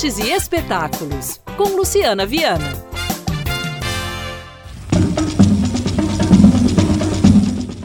Artes e Espetáculos, com Luciana Viana.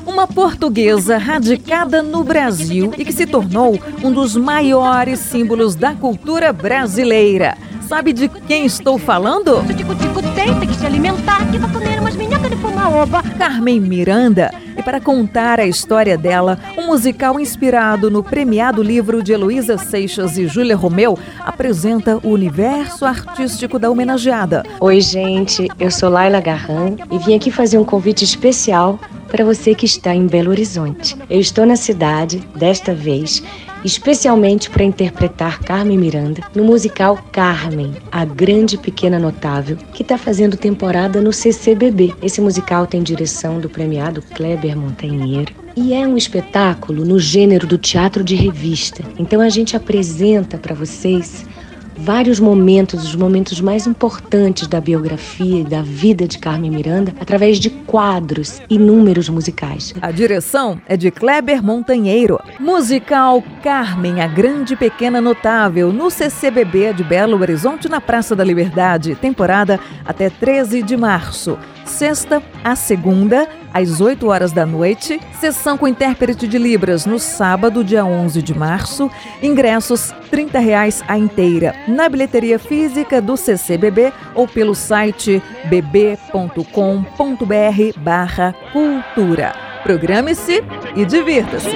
Uma portuguesa radicada no Brasil e que se tornou um dos maiores símbolos da cultura brasileira. Sabe de quem estou falando? Tico-tico tem, tem que se alimentar, que vai comer umas minhocas de. Carmen Miranda. Para contar a história dela, um musical inspirado no premiado livro de Heloísa Seixas e Júlia Romeu apresenta o universo artístico da homenageada. Oi, gente, eu sou Laila Garran e vim aqui fazer um convite especial para você que está em Belo Horizonte. Eu estou na cidade, desta vez, especialmente para interpretar Carmen Miranda no musical Carmen, a grande pequena notável, que está fazendo temporada no CCBB. Esse musical tem direção do premiado Kleber Montanheiro. E é um espetáculo no gênero do teatro de revista. Então a gente apresenta para vocês vários momentos, os momentos mais importantes da biografia e da vida de Carmen Miranda, através de quadros e números musicais. A direção é de Kleber Montanheiro. Musical Carmen, a Grande Pequena Notável, no CCBB de Belo Horizonte, na Praça da Liberdade, temporada até 13 de março sexta a segunda, às 8 horas da noite. Sessão com intérprete de Libras no sábado, dia 11 de março. Ingressos R$ 30 a inteira. Na bilheteria física do CCBB ou pelo site bb.com.br barra cultura. Programe-se e divirta-se.